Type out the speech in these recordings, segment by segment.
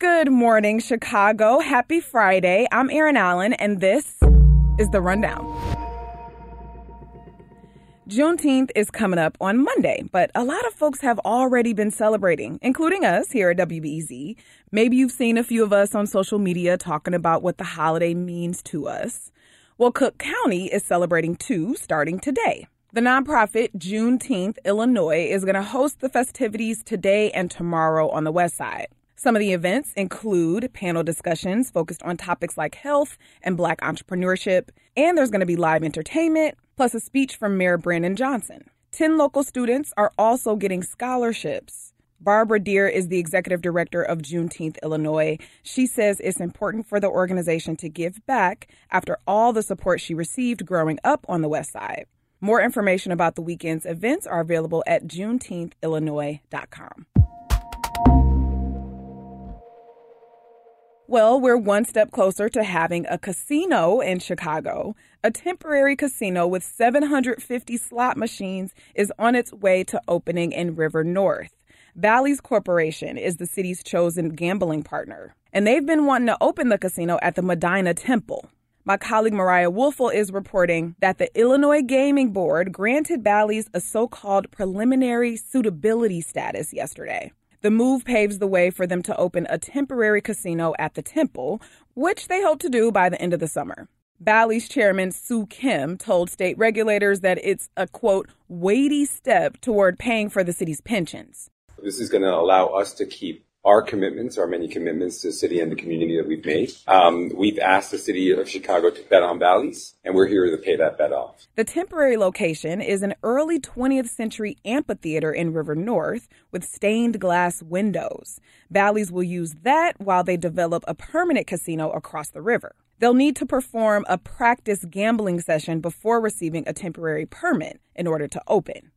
Good morning, Chicago. Happy Friday. I'm Erin Allen, and this is The Rundown. Juneteenth is coming up on Monday, but a lot of folks have already been celebrating, including us here at WBEZ. Maybe you've seen a few of us on social media talking about what the holiday means to us. Well, Cook County is celebrating too, starting today. The nonprofit Juneteenth Illinois is going to host the festivities today and tomorrow on the west side. Some of the events include panel discussions focused on topics like health and black entrepreneurship, and there's going to be live entertainment, plus a speech from Mayor Brandon Johnson. 10 local students are also getting scholarships. Barbara Deer is the executive director of Juneteenth Illinois. She says it's important for the organization to give back after all the support she received growing up on the West Side. More information about the weekend's events are available at juneteenthillinois.com. Well, we're one step closer to having a casino in Chicago. A temporary casino with 750 slot machines is on its way to opening in River North. Bally's Corporation is the city's chosen gambling partner, and they've been wanting to open the casino at the Medinah Temple. My colleague Mariah Woelfel is reporting that the Illinois Gaming Board granted Bally's a so called preliminary suitability status yesterday. The move paves the way for them to open a temporary casino at the temple, which they hope to do by the end of the summer. Bally's chairman Soo Kim told state regulators that it's a quote, weighty step toward paying for the city's pensions. This is going to allow us to keep our commitments, our many commitments to the city and the community that we've made. Um, we've asked the city of Chicago to bet on Bally's, and we're here to pay that bet off. The temporary location is an early 20th century amphitheater in River North with stained glass windows. Bally's will use that while they develop a permanent casino across the river. They'll need to perform a practice gambling session before receiving a temporary permit in order to open.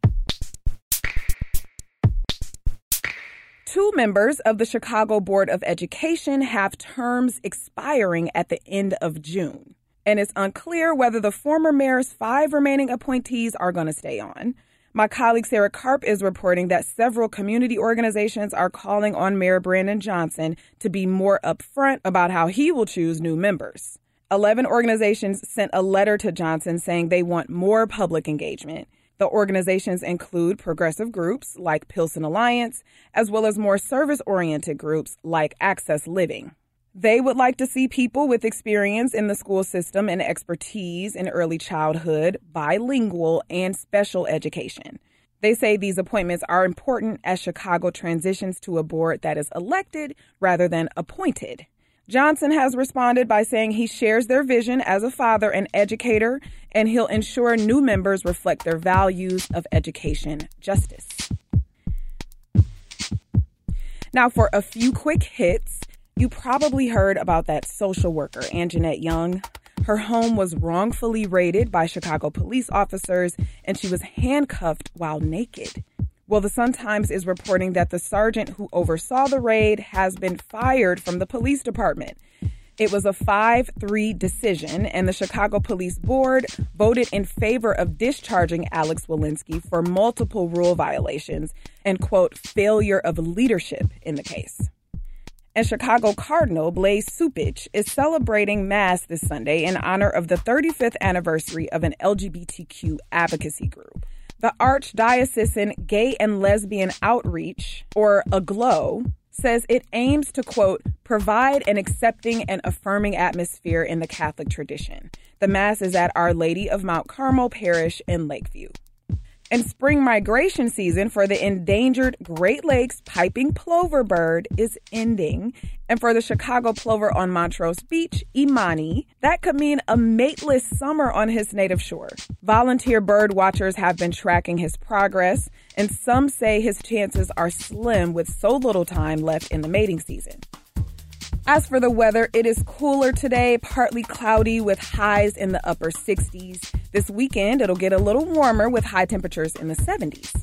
Two members of the Chicago Board of Education have terms expiring at the end of June, and it's unclear whether the former mayor's five remaining appointees are going to stay on. My colleague Sarah Karp is reporting that several community organizations are calling on Mayor Brandon Johnson to be more upfront about how he will choose new members. 11 organizations sent a letter to Johnson saying they want more public engagement. The organizations include progressive groups like Pilsen Alliance, as well as more service oriented groups like Access Living. They would like to see people with experience in the school system and expertise in early childhood, bilingual, and special education. They say these appointments are important as Chicago transitions to a board that is elected rather than appointed. Johnson has responded by saying he shares their vision as a father and educator, and he'll ensure new members reflect their values of education justice. Now, for a few quick hits, you probably heard about that social worker, Anjanette Young. Her home was wrongfully raided by Chicago police officers, and she was handcuffed while naked. Well, the Sun Times is reporting that the sergeant who oversaw the raid has been fired from the police department. It was a 5 3 decision, and the Chicago Police Board voted in favor of discharging Alex Wolinski for multiple rule violations and, quote, failure of leadership in the case. And Chicago Cardinal Blase Cupich is celebrating Mass this Sunday in honor of the 35th anniversary of an LGBTQ advocacy group. The Archdiocesan Gay and Lesbian Outreach, or AGLOW, says it aims to, quote, provide an accepting and affirming atmosphere in the Catholic tradition. The Mass is at Our Lady of Mount Carmel Parish in Lakeview. And spring migration season for the endangered Great Lakes piping plover bird is ending. And for the Chicago plover on Montrose Beach, Imani, that could mean a mateless summer on his native shore. Volunteer bird watchers have been tracking his progress, and some say his chances are slim with so little time left in the mating season. As for the weather, it is cooler today, partly cloudy with highs in the upper 60s. This weekend, it'll get a little warmer with high temperatures in the 70s.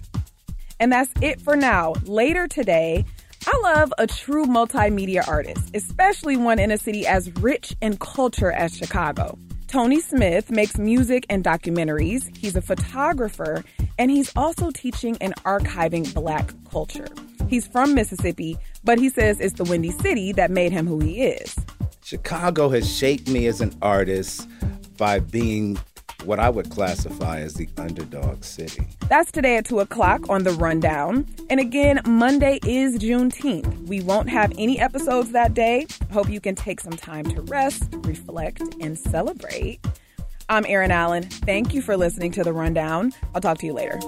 And that's it for now. Later today, I love a true multimedia artist, especially one in a city as rich in culture as Chicago. Tony Smith makes music and documentaries. He's a photographer, and he's also teaching and archiving black culture. He's from Mississippi, But he says it's the Windy City that made him who he is. Chicago has shaped me as an artist by being what I would classify as the underdog city. That's today at 2 o'clock on The Rundown. And again, Monday is Juneteenth. We won't have any episodes that day. Hope you can take some time to rest, reflect, and celebrate. I'm Erin Allen. Thank you for listening to The Rundown. I'll talk to you later.